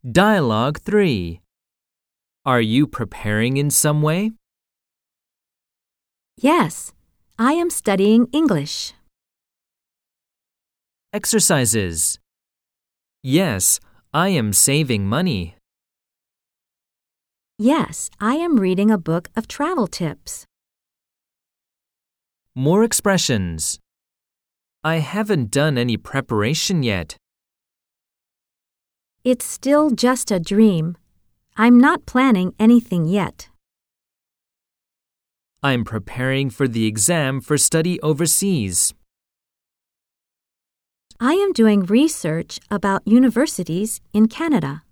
Dialogue 3 Are you preparing in some way? Yes, I am studying English. Exercises. Yes, I am saving money. Yes, I am reading a book of travel tips. More expressions. I haven't done any preparation yet. It's still just a dream. I'm not planning anything yet. I'm preparing for the exam for study overseas. I am doing research about universities in Canada.